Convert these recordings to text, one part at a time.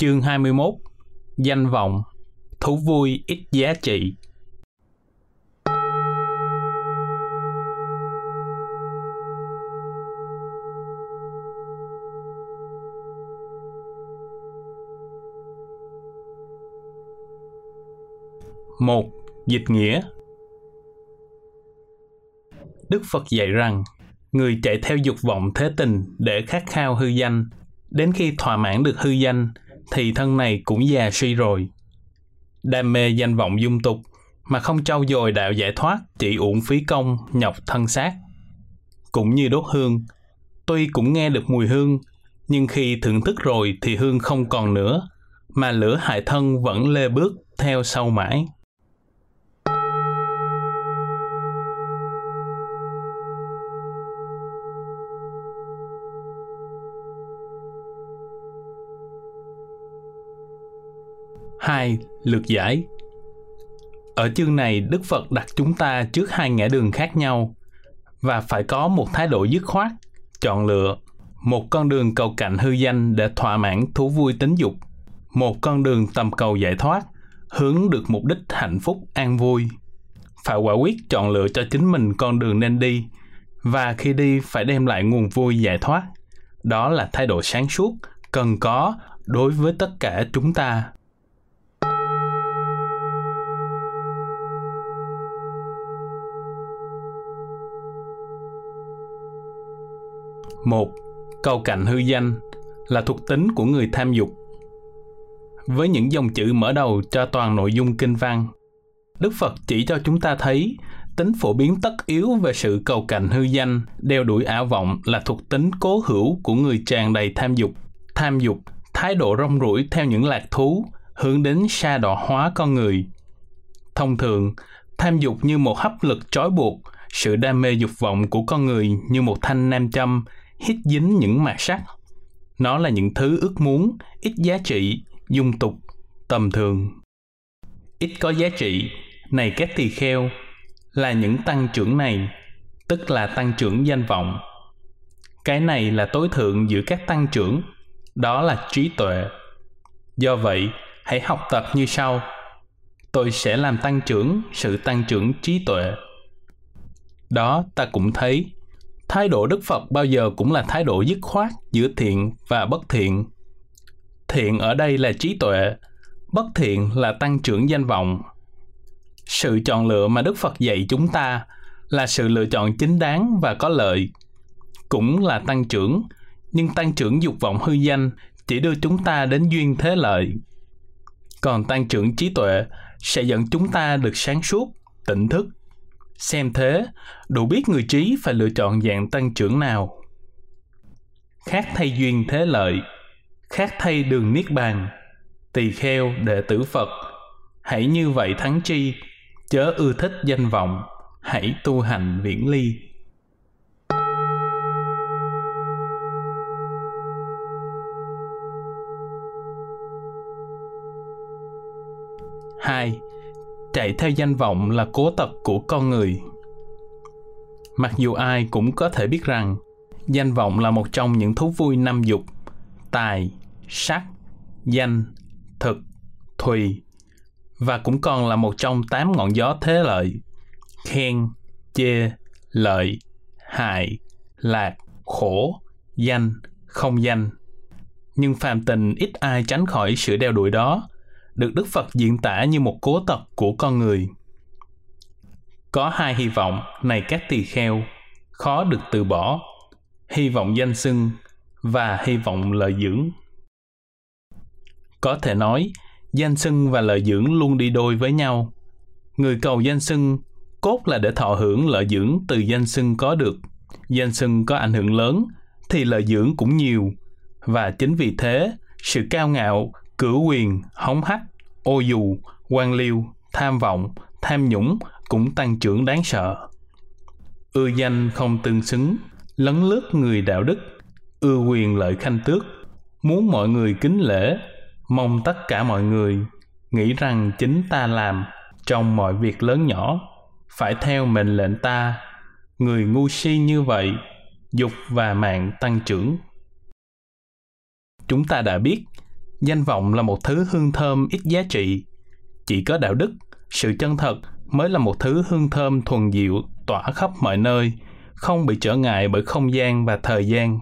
Chương 21 Danh vọng. Thú vui ít giá trị. Một Dịch nghĩa. Đức Phật dạy rằng, người chạy theo dục vọng thế tình để khát khao hư danh, đến khi thỏa mãn được hư danh, thì thân này cũng già suy rồi. Đam mê danh vọng dung tục mà không trau dồi đạo giải thoát chỉ uổng phí công, nhọc thân xác. Cũng như đốt hương, tuy cũng nghe được mùi hương, nhưng khi thưởng thức rồi thì hương không còn nữa, mà lửa hại thân vẫn lê bước theo sau mãi. Hai Lược giải Ở chương này, Đức Phật đặt chúng ta trước hai ngã đường khác nhau và phải có một thái độ dứt khoát, chọn lựa một con đường cầu cạnh hư danh để thỏa mãn thú vui tính dục, một con đường tầm cầu giải thoát, hướng được mục đích hạnh phúc an vui. Phải quả quyết chọn lựa cho chính mình con đường nên đi và khi đi phải đem lại nguồn vui giải thoát. Đó là thái độ sáng suốt cần có đối với tất cả chúng ta. Một Câu cạnh hư danh là thuộc tính của người tham dục. Với những dòng chữ mở đầu cho toàn nội dung kinh văn, Đức Phật chỉ cho chúng ta thấy tính phổ biến tất yếu về sự cầu cạnh hư danh, đeo đuổi ảo vọng là thuộc tính cố hữu của người tràn đầy tham dục. Tham dục, thái độ rong ruổi theo những lạc thú, hướng đến sa đọa hóa con người. Thông thường, tham dục như một hấp lực trói buộc, sự đam mê dục vọng của con người như một thanh nam châm hít dính những mạt sắc. Nó là những thứ ước muốn, ít giá trị, dung tục, tầm thường. Ít có giá trị, này các tỳ kheo, là những tăng trưởng này, tức là tăng trưởng danh vọng. Cái này là tối thượng giữa các tăng trưởng, đó là trí tuệ. Do vậy, hãy học tập như sau. Tôi sẽ làm tăng trưởng sự tăng trưởng trí tuệ. Đó ta cũng thấy thái độ đức phật bao giờ cũng là thái độ dứt khoát, giữa thiện và bất thiện. Thiện ở đây là trí tuệ, bất thiện là tăng trưởng danh vọng. Sự chọn lựa mà đức phật dạy chúng ta là sự lựa chọn chính đáng và có lợi, cũng là tăng trưởng. Nhưng tăng trưởng dục vọng hư danh chỉ đưa chúng ta đến duyên thế lợi. Còn tăng trưởng trí tuệ sẽ dẫn chúng ta được sáng suốt, tỉnh thức. Xem thế, đủ biết người trí phải lựa chọn dạng tăng trưởng nào. Khác thay duyên thế lợi, khác thay đường niết bàn, tỳ kheo đệ tử Phật, hãy như vậy thắng chi, chớ ưa thích danh vọng, hãy tu hành viễn ly. Chạy theo danh vọng là cố tật của con người. Mặc dù ai cũng có thể biết rằng, danh vọng là một trong những thú vui năm dục tài, sắc, danh, thực, thùy, và cũng còn là một trong tám ngọn gió thế lợi khen, chê, lợi, hại, lạc, khổ, danh, không danh. Nhưng phàm tình ít ai tránh khỏi sự đeo đuổi đó được Đức Phật diễn tả như một cố tật của con người. Có hai hy vọng này các tỳ kheo, khó được từ bỏ, hy vọng danh xưng và hy vọng lợi dưỡng. Có thể nói, danh xưng và lợi dưỡng luôn đi đôi với nhau. Người cầu danh xưng cốt là để thọ hưởng lợi dưỡng từ danh xưng có được. Danh xưng có ảnh hưởng lớn thì lợi dưỡng cũng nhiều và chính vì thế sự cao ngạo cửu quyền, hống hách, ô dù, quan liêu, tham vọng, tham nhũng cũng tăng trưởng đáng sợ. Ưa danh không tương xứng, lấn lướt người đạo đức, ưa quyền lợi khanh tước, muốn mọi người kính lễ, mong tất cả mọi người nghĩ rằng chính ta làm trong mọi việc lớn nhỏ. Phải theo mệnh lệnh ta người ngu si như vậy dục và mạng tăng trưởng. Chúng ta đã biết danh vọng là một thứ hương thơm ít giá trị. Chỉ có đạo đức, sự chân thật mới là một thứ hương thơm thuần diệu, tỏa khắp mọi nơi, không bị trở ngại bởi không gian và thời gian.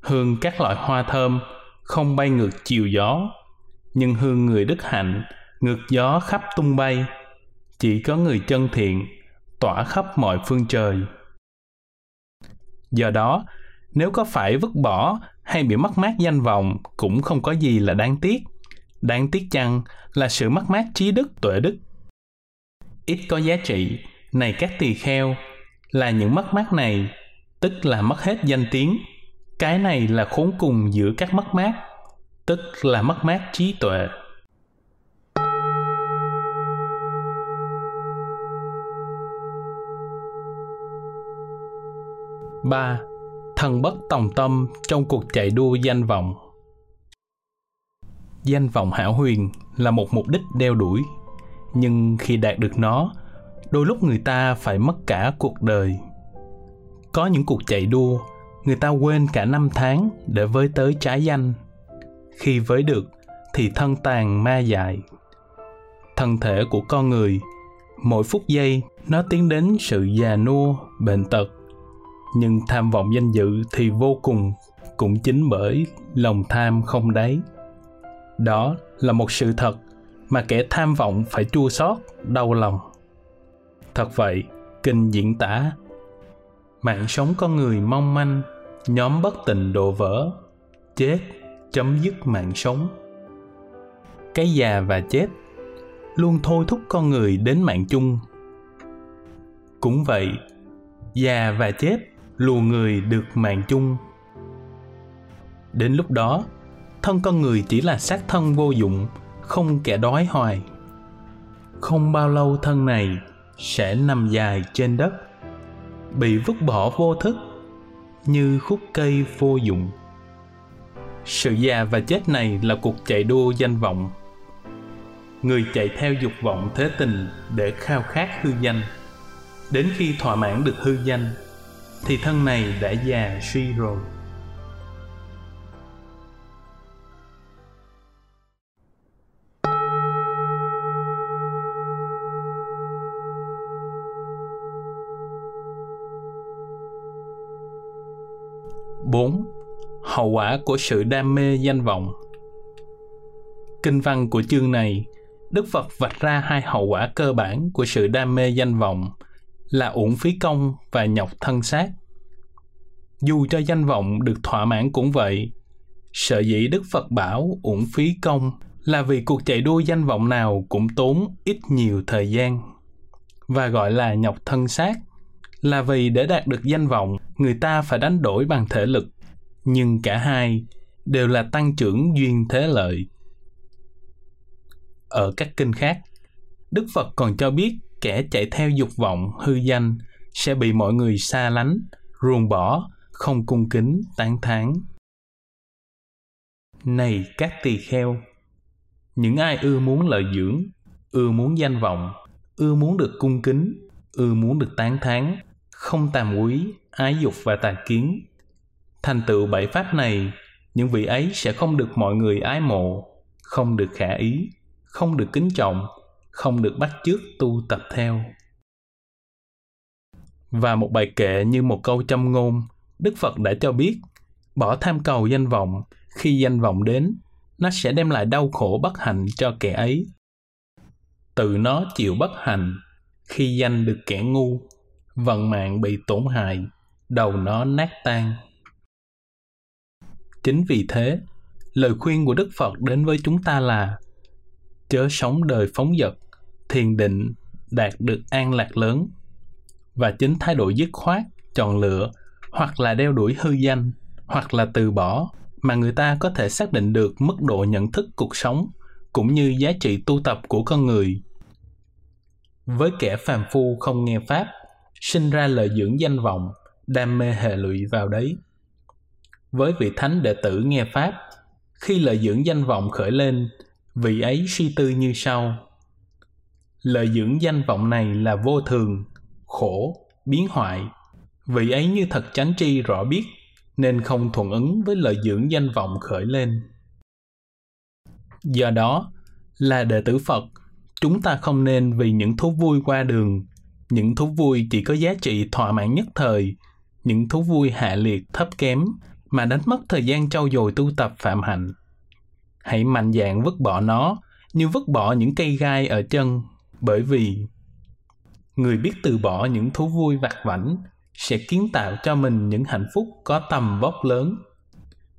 Hương các loại hoa thơm không bay ngược chiều gió, nhưng hương người đức hạnh, ngược gió khắp tung bay. Chỉ có người chân thiện tỏa khắp mọi phương trời. Do đó, nếu có phải vứt bỏ hay bị mất mát danh vọng cũng không có gì là đáng tiếc. Đáng tiếc chăng là sự mất mát trí đức, tuệ đức? Ít có giá trị, này các tỳ kheo, là những mất mát này, tức là mất hết danh tiếng. Cái này là khốn cùng giữa các mất mát, tức là mất mát trí tuệ. Ba thần bất tòng tâm trong cuộc chạy đua danh vọng. Danh vọng hảo huyền là một mục đích đeo đuổi, nhưng khi đạt được nó, đôi lúc người ta phải mất cả cuộc đời. Có những cuộc chạy đua, người ta quên cả năm tháng để với tới trái danh. Khi với được, thì thân tàn ma dại. Thân thể của con người, mỗi phút giây nó tiến đến sự già nua, bệnh tật nhưng tham vọng danh dự thì vô cùng, cũng chính bởi lòng tham không đáy. Đó là một sự thật mà kẻ tham vọng phải chua xót, đau lòng. Thật vậy, kinh diễn tả, mạng sống con người mong manh, nhóm bất tình đổ vỡ, chết chấm dứt mạng sống. Cái già và chết luôn thôi thúc con người đến mạng chung. Cũng vậy, già và chết lùa người được mạng chung. Đến lúc đó, thân con người chỉ là xác thân vô dụng, không kẻ đói hoài. Không bao lâu thân này sẽ nằm dài trên đất, bị vứt bỏ vô thức như khúc cây vô dụng. Sự già và chết này là cuộc chạy đua danh vọng. Người chạy theo dục vọng thế tình để khao khát hư danh. Đến khi thỏa mãn được hư danh thì thân này đã già suy rồi. Bốn, hậu quả của sự đam mê danh vọng. Kinh văn của chương này, đức phật vạch ra hai hậu quả cơ bản của sự đam mê danh vọng là uổng phí công và nhọc thân xác. Dù cho danh vọng được thỏa mãn cũng vậy, sở dĩ đức phật bảo uổng phí công là vì cuộc chạy đua danh vọng nào cũng tốn ít nhiều thời gian, và gọi là nhọc thân xác là vì để đạt được danh vọng, người ta phải đánh đổi bằng thể lực. Nhưng cả hai đều là tăng trưởng duyên thế lợi. Ở các kinh khác, đức phật còn cho biết kẻ chạy theo dục vọng hư danh sẽ bị mọi người xa lánh, ruồng bỏ, không cung kính, tán thán. Này các tỳ kheo, những ai ưa muốn lợi dưỡng, ưa muốn danh vọng, ưa muốn được cung kính, ưa muốn được tán thán, không tàm quý ái dục và tà kiến, thành tựu bảy pháp này, những vị ấy sẽ không được mọi người ái mộ, không được khả ý, không được kính trọng không được bắt chước tu tập theo. Và một bài kệ như một câu châm ngôn, đức phật đã cho biết, bỏ tham cầu danh vọng, khi danh vọng đến, nó sẽ đem lại đau khổ bất hạnh cho kẻ ấy. Tự nó chịu bất hạnh, khi danh được kẻ ngu, vận mạng bị tổn hại, đầu nó nát tan. Chính vì thế, lời khuyên của đức phật đến với chúng ta là chớ sống đời phóng dật, thiền định đạt được an lạc lớn. Và chính thái độ dứt khoát, chọn lựa, hoặc là đeo đuổi hư danh, hoặc là từ bỏ, mà người ta có thể xác định được mức độ nhận thức cuộc sống, cũng như giá trị tu tập của con người. Với kẻ phàm phu không nghe pháp, sinh ra lợi dưỡng danh vọng, đam mê hệ lụy vào đấy. Với vị thánh đệ tử nghe pháp, khi lợi dưỡng danh vọng khởi lên vị ấy suy tư như sau. Lợi dưỡng danh vọng này là vô thường, khổ, biến hoại. Vị ấy như thật chánh tri rõ biết, nên không thuận ứng với lợi dưỡng danh vọng khởi lên. Do đó, là đệ tử phật, chúng ta không nên vì những thú vui qua đường. Những thú vui chỉ có giá trị thỏa mãn nhất thời. Những thú vui hạ liệt thấp kém, mà đánh mất thời gian trau dồi tu tập phạm hạnh hãy mạnh dạn vứt bỏ nó, như vứt bỏ những cây gai ở chân. Bởi vì người biết từ bỏ những thú vui vặt vảnh sẽ kiến tạo cho mình những hạnh phúc có tầm vóc lớn.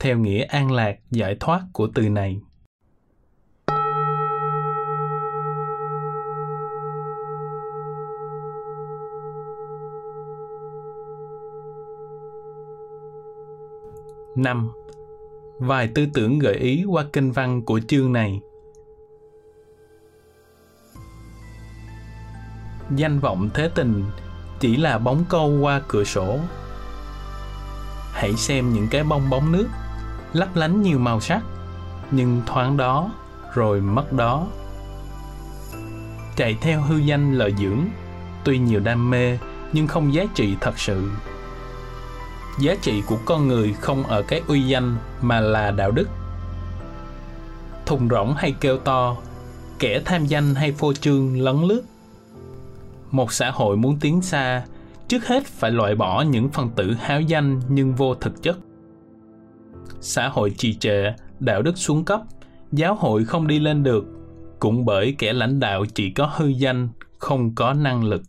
Theo nghĩa an lạc giải thoát của từ này. Năm vài tư tưởng gợi ý qua kinh văn của chương này. Danh vọng thế tình chỉ là bóng câu qua cửa sổ. Hãy xem những cái bong bóng nước, lấp lánh nhiều màu sắc, nhưng thoáng đó rồi mất đó. Chạy theo hư danh lợi dưỡng, tuy nhiều đam mê nhưng không giá trị thật sự giá trị của con người không ở cái uy danh mà là đạo đức. Thùng rỗng hay kêu to, kẻ tham danh hay phô trương lấn lướt. Một xã hội muốn tiến xa, trước hết phải loại bỏ những phần tử háo danh nhưng vô thực chất. Xã hội trì trệ, đạo đức xuống cấp, giáo hội không đi lên được, cũng bởi kẻ lãnh đạo chỉ có hư danh, không có năng lực.